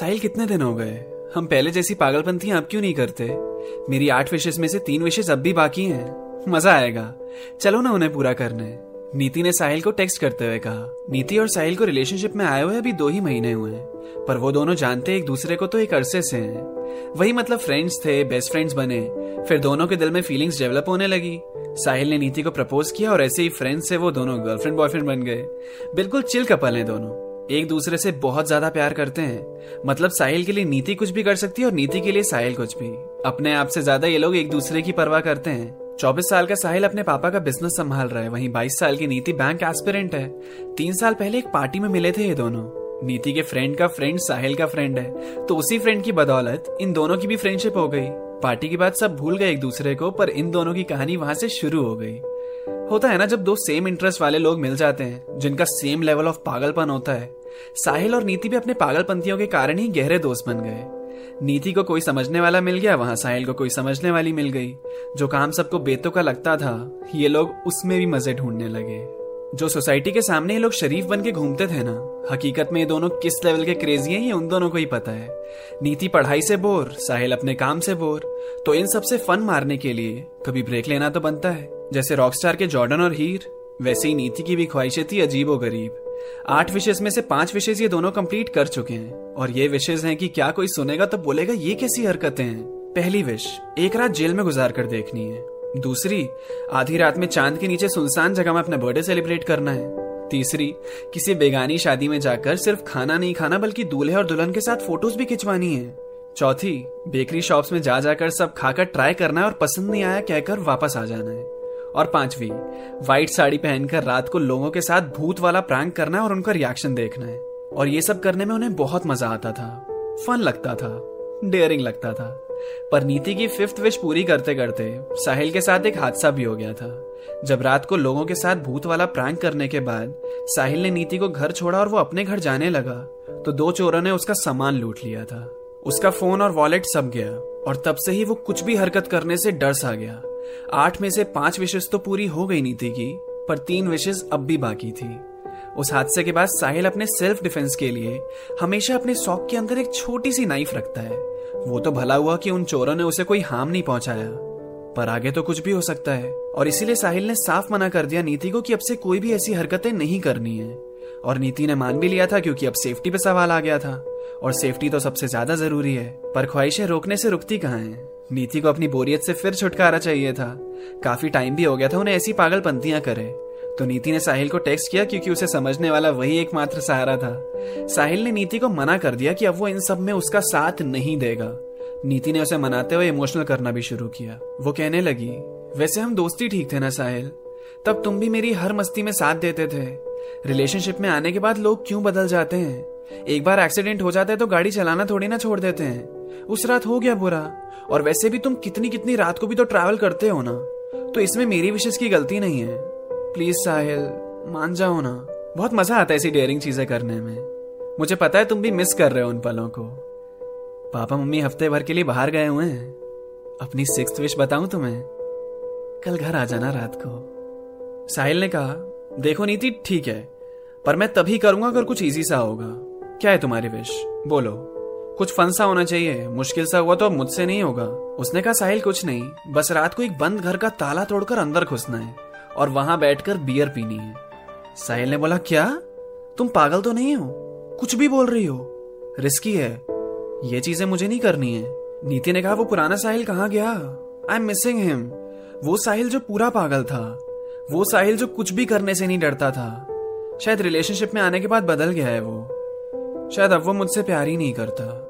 साहिल कितने दिन हो गए? हम पहले जैसी पागलपंथियाँ अब क्यों नहीं करते? मेरी आठ विशेष में से तीन विशेष अब भी बाकी हैं। मज़ा आएगा। चलो ना उन्हें पूरा करने। नीति ने साहिल को टेक्स्ट करते हुए कहा। नीति और साहिल को रिलेशनशिप में आए हुए अभी दो ही महीने हुए हैं। पर वो दोनों जानते एक दूसरे को तो एक अरसे से हैं। वही मतलब फ्रेंड्स थे बेस्ट फ्रेंड्स बने। फिर दोनों के दिल में फीलिंग्स डेवलप होने लगी। साहिल ने नीति को प्रपोज किया और ऐसे ही फ्रेंड्स से वो दोनों गर्लफ्रेंड बॉयफ्रेंड बन गए। बिल्कुल चिल कपल हैं दोनों। एक दूसरे से बहुत ज़्यादा प्यार करते हैं। मतलब साहिल के लिए नीति कुछ भी कर सकती है और नीति के लिए साहिल कुछ भी। अपने आप से ज़्यादा ये लोग एक दूसरे की परवाह करते हैं। चौबीस साल का साहिल अपने पापा का बिज़नेस संभाल रहा है। वहीं बाईस साल की नीति बैंक एस्पिरेंट है। तीन साल पहले एक पार्टी में मिले थे ये दोनों। नीति के फ्रेंड का फ्रेंड साहिल का फ्रेंड है। तो उसी फ्रेंड की बदौलत इन दोनों की भी फ्रेंडशिप हो गई। पार्टी के बाद सब भूल गए एक दूसरे को, पर इन दोनों की कहानी वहाँ से शुरू हो गई। होता है ना जब दो सेम इंटरेस्ट वाले लोग मिल जाते हैं, जिनका सेम लेवल ऑफ़ पागलपन होता है। साहिल और नीति भी अपने पागलपंथियों के कारण ही गहरे दोस्त बन गए। नीति को कोई समझने वाला मिल गया, वहाँ साहिल को कोई समझने वाली मिल गई। जो काम सबको बेतों का लगता था, ये लोग उसमें भी मज़े ढूँढने लगे। जो सोसाइटी के सामने ये लोग शरीफ बन के घूमते थे ना, हकीकत में ये दोनों किस लेवल के क्रेजी हैं, ये उन दोनों को ही पता है। नीति पढ़ाई से बोर, साहिल अपने काम से बोर। तो इन सबसे फन मारने के लिए कभी ब्रेक लेना तो बनता है। जैसे रॉकस्टार के जॉर्डन और हीर, वैसे ही नीति की भी ख्वाहिशें थी अजीब और गरीब। आठ विशेष में से पाँच विशेष ये दोनों कंप्लीट कर चुके हैं। और ये विशेष हैं कि क्या कोई सुनेगा तो बोलेगा, ये कैसी हरकतें हैं? पहली विश, एक रात जेल में गुजार कर देखनी है। दूसरी, आधी रात में चाँद के नीचे सुनसान जगह में अपना बर्थडे सेलिब्रेट करना है। तीसरी, किसी बेगानी शादी में जाकर सिर्फ़ खाना नहीं खाना, बल्कि दूल्हे और दुल्हन के साथ फ़ोटोज़ भी खिंचवानी है। चौथी बेकरी शॉप्स में जा जाकर सब खाकर ट्राई करना है और पसंद नहीं आया, कहकर वापस आ जाना है। और पांचवी व्हाइट साड़ी पहनकर रात को लोगों के साथ भूत वाला प्रैंक करना और उनका रिएक्शन देखना है। और ये सब करने में उन्हें बहुत मज़ा आता था। फन लगता था। डेयरिंग लगता था। पर नीति की फिफ्थ विश पूरी करते करते, साहिल के साथ एक हादसा भी हो गया था। जब रात को लोगों के साथ भूत वाला प्रैंक करने के बाद, साहिल ने नीति को घर छोड़ा और वो अपने घर जाने लगा तो दो चोरों ने उसका सामान लूट लिया था। उसका फ़ोन और वॉलेट सब गया, और तब से ही वो कुछ भी हरकत करने से डर सा गया। आठ में से पाँच विशेष तो पूरी हो गई नीति की, पर तीन विशेष अब भी बाकी थी। उस हादसे के बाद साहिल अपने सेल्फ डिफेंस के लिए हमेशा अपने सॉक के अंदर एक छोटी सी नाइफ रखता है। वो तो भला हुआ कि उन चोरों ने उसे कोई हार्म नहीं पहुँचाया। पर आगे तो कुछ भी हो सकता है, और इसीलिए साहिल ने साफ़ मना कर दिया नीति को कि अब से कोई भी ऐसी हरकतें नहीं करनी है। और नीति ने मान भी लिया था क्योंकि अब सेफ्टी पे सवाल आ गया था। और सेफ्टी तो सबसे ज़्यादा ज़रूरी है, पर ख्वाहिशें रोकने से रुकती कहाँ है? नीति को अपनी बोरियत से फिर छुटकारा चाहिए था। काफ़ी टाइम भी हो गया था उन्हें ऐसी पागलपंतियाँ करे। तो नीति ने साहिल को टेक्स्ट किया क्योंकि उसे समझने वाला वही एकमात्र सहारा था। साहिल ने नीति को मना कर दिया कि अब वो इन सब में उसका साथ नहीं देगा। नीति ने उसे मनाते हुए इमोशनल करना भी शुरू किया। वो कहने लगी, वैसे हम दोस्ती ठीक थे ना साहिल? तब तुम भी मेरी हर मस्ती में साथ देते थे। रिलेशनशिप में आने के बाद लोग क्यों बदल जाते हैं? एक बार एक्सीडेंट हो जाता है तो गाड़ी चलाना थोड़ी ना छोड़ देते हैं। उस रात हो गया बुरा। और वैसे भी तुम कितनी कितनी रात को भी तो ट्रैवल करते हो ना। तो इसमें मेरी विशेष की गलती नहीं है। प्लीज़ साहिल, मान जाओ ना। बहुत मज़ा आता है ऐसी डेयरिंग चीज़ें करने में। मुझे पता है तुम भी मिस कर रहे हो उन पलों को। पापा, मम्मी हफ़्ते भर के लिए बाहर गए हुए हैं। अपनी सिक्स विश बताऊँ तुम्हें? कल घर आ जाना रात को। साहिल ने कहा, देखो नीति, ठीक है। पर मैं तभी करूँगा अगर कुछ इजी सा होगा। क्या है तुम्हारी विश बोलो। कुछ फन सा होना चाहिए। मुश्किल सा हुआ तो मुझसे नहीं होगा। उसने कहा, साहिल, कुछ नहीं। बस रात को एक बंद घर का ताला तोड़कर अंदर घुसना है और वहाँ बैठकर बियर पीनी है। साहिल ने बोला, क्या? तुम पागल तो नहीं हो? कुछ भी बोल रही हो। रिस्की है। ये चीज़ें मुझे नहीं करनी है। नीति ने कहा, वो पुराना साहिल कहाँ गया? आई एम मिसिंग हिम वो साहिल जो पूरा पागल था। वो साहिल जो कुछ भी करने से नहीं डरता था। शायद रिलेशनशिप में आने के बाद बदल गया है वो। शायद अब वो मुझसे प्यार ही नहीं करता।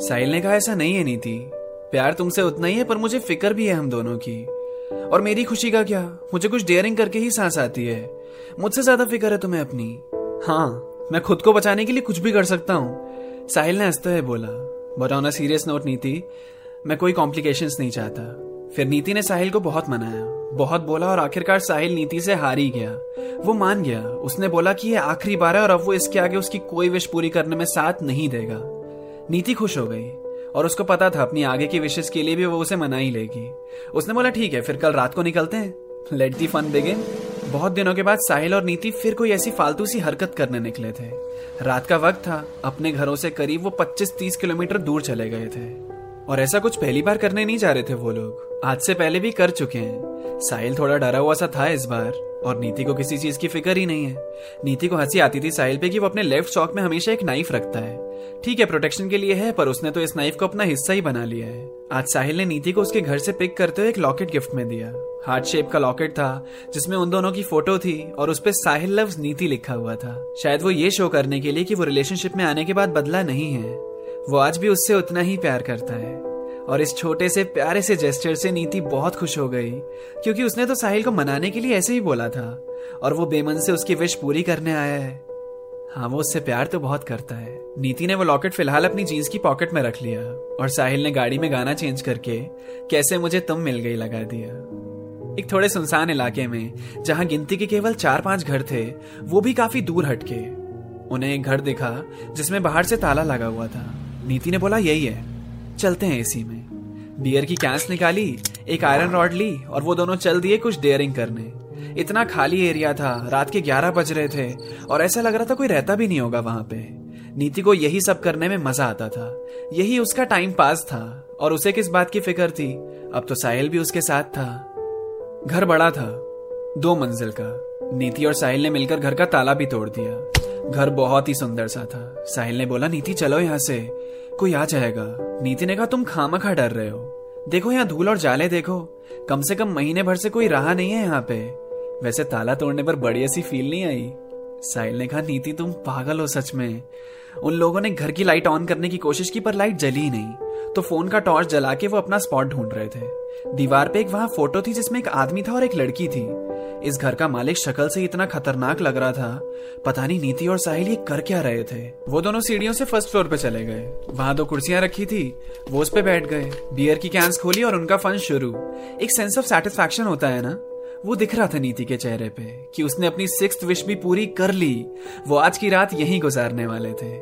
साहिल ने कहा, ऐसा नहीं है नीति। प्यार तुमसे उतना ही है, पर मुझे फ़िक्र भी है हम दोनों की। और मेरी खुशी का क्या? मुझे कुछ डेयरिंग करके ही सांस आती है। मुझसे ज़्यादा फ़िक्र है तुम्हें अपनी। हाँ मैं खुद को बचाने के लिए कुछ भी कर सकता हूँ। साहिल ने हँसते हुए बोला but on a serious note Niti. मैं कोई कॉम्प्लिकेशंस नहीं चाहता। फिर नीति ने साहिल को बहुत मनाया। बहुत बोला और आखिरकार साहिल नीति से हार ही गया। वो मान गया। उसने बोला कि ये आखिरी बार है और अब वो इसके आगे उसकी कोई विश पूरी करने में साथ नहीं देगा। नीति खुश हो गई और उसको पता था अपनी आगे की विशेष के लिए भी वो उसे मना ही लेगी। उसने बोला, ठीक है, फिर कल रात को निकलते हैं। लेट दी फन बिगिन बहुत दिनों के बाद साहिल और नीति फिर कोई ऐसी फालतू सी हरकत करने निकले थे। रात का वक्त था, अपने घरों से करीब वो 25-30 किलोमीटर दूर चले गए थे। और ऐसा कुछ पहली बार करने नहीं जा रहे थे वो लोग। आज से पहले भी कर चुके हैं। साहिल थोड़ा डरा हुआ सा था इस बार, और नीति को किसी चीज़ की फ़िक्र ही नहीं है। नीति को हँसी आती थी साहिल पे कि वो अपने लेफ़्ट चौक में हमेशा एक नाइफ रखता है। ठीक है, प्रोटेक्शन के लिए है, पर उसने तो इस नाइफ को अपना हिस्सा ही बना लिया है। आज साहिल ने नीति को उसके घर से पिक करते हुए एक लॉकेट गिफ्ट में दिया। हार्ट शेप का लॉकेट था, जिसमें उन दोनों की फ़ोटो थी, और उस पर साहिल लव्स नीति लिखा हुआ था। शायद वो ये शो करने के लिए कि वो रिलेशनशिप में आने के बाद बदला नहीं है। वो आज भी उससे उतना ही प्यार करता है। और इस छोटे से प्यारे से जेस्टर से नीति बहुत खुश हो गई, क्योंकि उसने तो साहिल को मनाने के लिए ऐसे ही बोला था, और वो बेमन से उसकी विश पूरी करने आया है। हाँ वो उससे प्यार तो बहुत करता है। नीति ने वो लॉकेट फ़िलहाल अपनी जीन्स की पॉकेट में रख लिया, और साहिल ने गाड़ी में गाना चेंज करके, कैसे मुझे तुम मिल गई? लगा दिया। एक थोड़े सुनसान इलाके में, जहाँ गिनती के केवल चार पाँच घर थे, वो भी काफ़ी दूर हटके। उन्हें एक घर दिखा, जिसमें बाहर से ताला लगा हुआ था। नीति ने बोला, यही है। चलते हैं इसी में। बियर की कैंस निकाली, एक आयरन रॉड ली और वो दोनों चल दिए कुछ डेयरिंग करने। इतना खाली एरिया था, रात के ग्यारह बज रहे थे और ऐसा लग रहा था कोई रहता भी नहीं होगा वहाँ पे। नीति को यही सब करने में मज़ा आता था। यही उसका टाइम पास था और उसे किस बात की फ़िक्र थी? अब तो साहिल भी उसके साथ था। घर बड़ा था, दो मंजिल का। नीति और साहिल ने मिलकर घर का ताला भी तोड़ दिया। घर बहुत ही सुंदर सा था। साहिल ने बोला, नीति, चलो यहाँ से। कोई आ जाएगा। नीति ने कहा, तुम खामा खा डर रहे हो। देखो यहाँ धूल और जाले देखो। कम से कम महीने भर से कोई रहा नहीं है यहाँ पे। वैसे ताला तोड़ने पर बड़ी ऐसी फील नहीं आई। साहिल ने कहा, नीति, तुम पागल हो सच में। उन लोगों ने घर की लाइट ऑन करने की कोशिश की, पर लाइट जली ही नहीं। तो फ़ोन का टॉर्च जला के वो अपना स्पॉट ढूंढ रहे थे। दीवार पे एक वहाँ फ़ोटो थी जिसमें एक आदमी था और एक लड़की थी। इस घर का मालिक शक्ल से इतना खतरनाक लग रहा था। पता नहीं नीति और साहिल ये कर क्या रहे थे। वो दोनों सीढ़ियों से फ़र्स्ट फ्लोर पे चले गए। वहाँ दो कुर्सियाँ रखी थी, वो उस पे बैठ गए। बियर की कैंस खोली और उनका फन शुरू। एक सेंस ऑफ़ सेटिस्फैक्शन होता है ना? वो दिख रहा था नीति के चेहरे पे कि उसने अपनी सिक्स विश भी पूरी कर ली। वो आज की रात यहीं गुजारने वाले थे।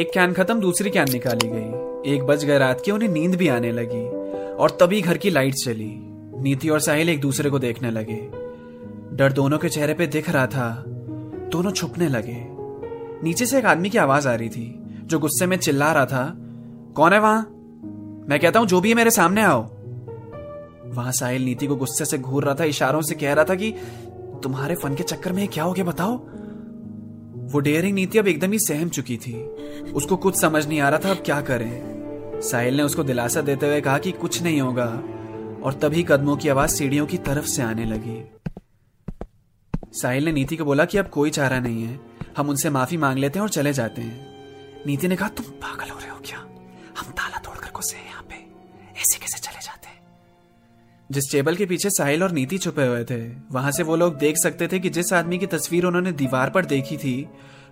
एक कैन खत्म, दूसरी कैन निकाली गई। एक बज गए रात की, उन्हें नींद भी आने लगी। और तभी घर की लाइट चली। नीति और साहिल एक दूसरे को देखने लगे। डर दोनों के चेहरे पे दिख रहा था। दोनों छुपने लगे। नीचे से एक आदमी की आवाज़ आ रही थी, जो गुस्से में चिल्ला रहा था। कौन है वहाँ? मैं कहता हूँ, जो भी है मेरे सामने आओ। वहाँ साहिल नीति को गुस्से से घूर रहा था, इशारों से कह रहा था कि, तुम्हारे फन के चक्कर में क्या हो गया बताओ? वो डेयरिंग नीति अब एकदम ही सहम चुकी थी। उसको कुछ समझ नहीं आ रहा था, अब क्या करें? साहिल ने उसको दिलासा देते हुए कहा कि कुछ नहीं होगा, और तभी कदमों की आवाज़ सीढ़ियों की तरफ़ से आने लगी। साहिल ने नीति को बोला कि अब कोई चारा नहीं है। हम उनसे माफ़ी मांग लेते हैं और चले जाते हैं। नीति ने कहा, तुम पागल हो रहे हो क्या? हम ताला तोड़कर घुसे हैं यहाँ पे। ऐसे कैसे चले जाते हैं? जिस टेबल के पीछे साहिल और नीति छुपे हुए थे, वहाँ से वो लोग देख सकते थे कि जिस आदमी की तस्वीर उन्होंने दीवार पर देखी थी,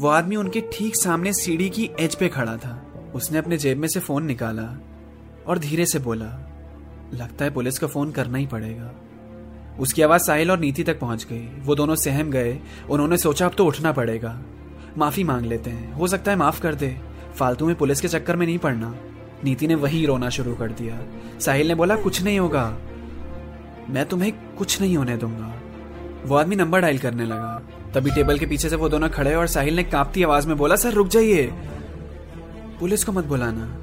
वो आदमी उनके ठीक सामने सीढ़ी की एज पे खड़ा था। उसने अपने जेब में से फ़ोन निकाला और धीरे से बोला, लगता है पुलिस को फ़ोन करना ही पड़ेगा। उसकी आवाज़ साहिल और नीति तक पहुँच गई। वो दोनों सहम गए। उन्होंने सोचा, अब तो उठना पड़ेगा। माफ़ी मांग लेते हैं। हो सकता है माफ़ कर दे। फालतू में पुलिस के चक्कर में नहीं पड़ना। नीति ने वही रोना शुरू कर दिया। साहिल ने बोला, कुछ नहीं होगा। मैं तुम्हें कुछ नहीं होने दूँगा। वो आदमी नंबर डायल करने लगा। तभी टेबल के पीछे से वो दोनों खड़े और साहिल ने कांपती आवाज़ में बोला, सर, रुक जाइए। पुलिस को मत बुलाना।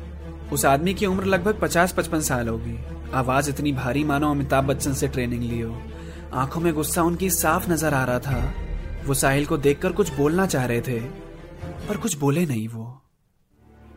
उस आदमी की उम्र लगभग पचास पचपन साल होगी। आवाज़ इतनी भारी मानो अमिताभ बच्चन से ट्रेनिंग ली हो। आँखों में गुस्सा उनकी साफ़ नज़र आ रहा था। वो साहिल को देखकर कुछ बोलना चाह रहे थे, पर कुछ बोले नहीं वो।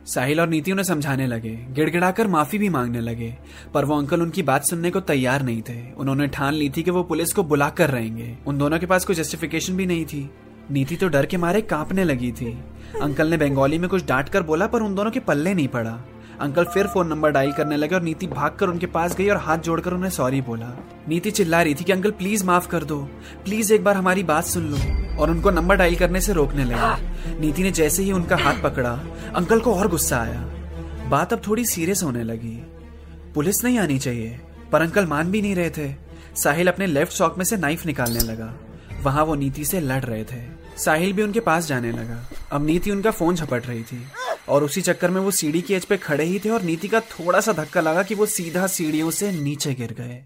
साहिल और नीति उन्हें समझाने लगे, गिड़गिड़ाकर माफ़ी भी मांगने लगे, पर वो अंकल उनकी बात सुनने को तैयार नहीं थे। उन्होंने ठान ली थी कि वो पुलिस को बुला कर रहेंगे। उन दोनों के पास कोई जस्टिफिकेशन भी नहीं थी। नीति तो डर के मारे कांपने लगी थी। अंकल ने बंगाली में कुछ डांट कर बोला, पर उन दोनों के पल्ले नहीं पड़ा। अंकल फिर फ़ोन नंबर डायल करने लगे और नीति भागकर उनके पास गई और हाथ जोड़कर उन्हें सॉरी बोला। नीति चिल्ला रही थी कि, अंकल प्लीज़ माफ़ कर दो। प्लीज़ एक बार हमारी बात सुन लो। और उनको नंबर डायल करने से रोकने लगे। नीति ने जैसे ही उनका हाथ पकड़ा, अंकल को और गुस्सा आया। बात अब थोड़ी सीरियस होने लगी। पुलिस नहीं आनी चाहिए, पर अंकल मान भी नहीं रहे थे। साहिल अपने लेफ़्ट सॉक में से नाइफ निकालने लगा। वहाँ वो नीति से लड़ रहे थे। साहिल भी उनके पास जाने लगा। अब नीति उनका फ़ोन झपट रही थी। और उसी चक्कर में वो सीढ़ी की एज पे खड़े ही थे और नीति का थोड़ा सा धक्का लगा कि वो सीधा सीढ़ियों से नीचे गिर गए।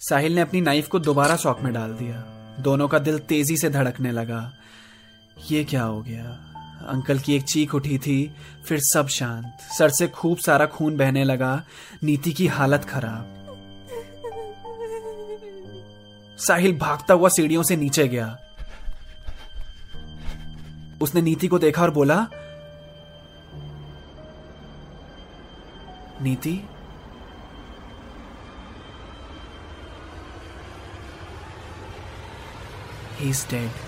साहिल ने अपनी नाइफ को दोबारा सॉक में डाल दिया। दोनों का दिल तेज़ी से धड़कने लगा। ये क्या हो गया? अंकल की एक चीख उठी थी, फिर सब शांत। सर से खूब सारा खून बहने लगा। नीति की हालत खराब। साहिल भागता हुआ सीढ़ियों से नीचे गया। उसने नीति को देखा और बोला नीति ही इज़ डेड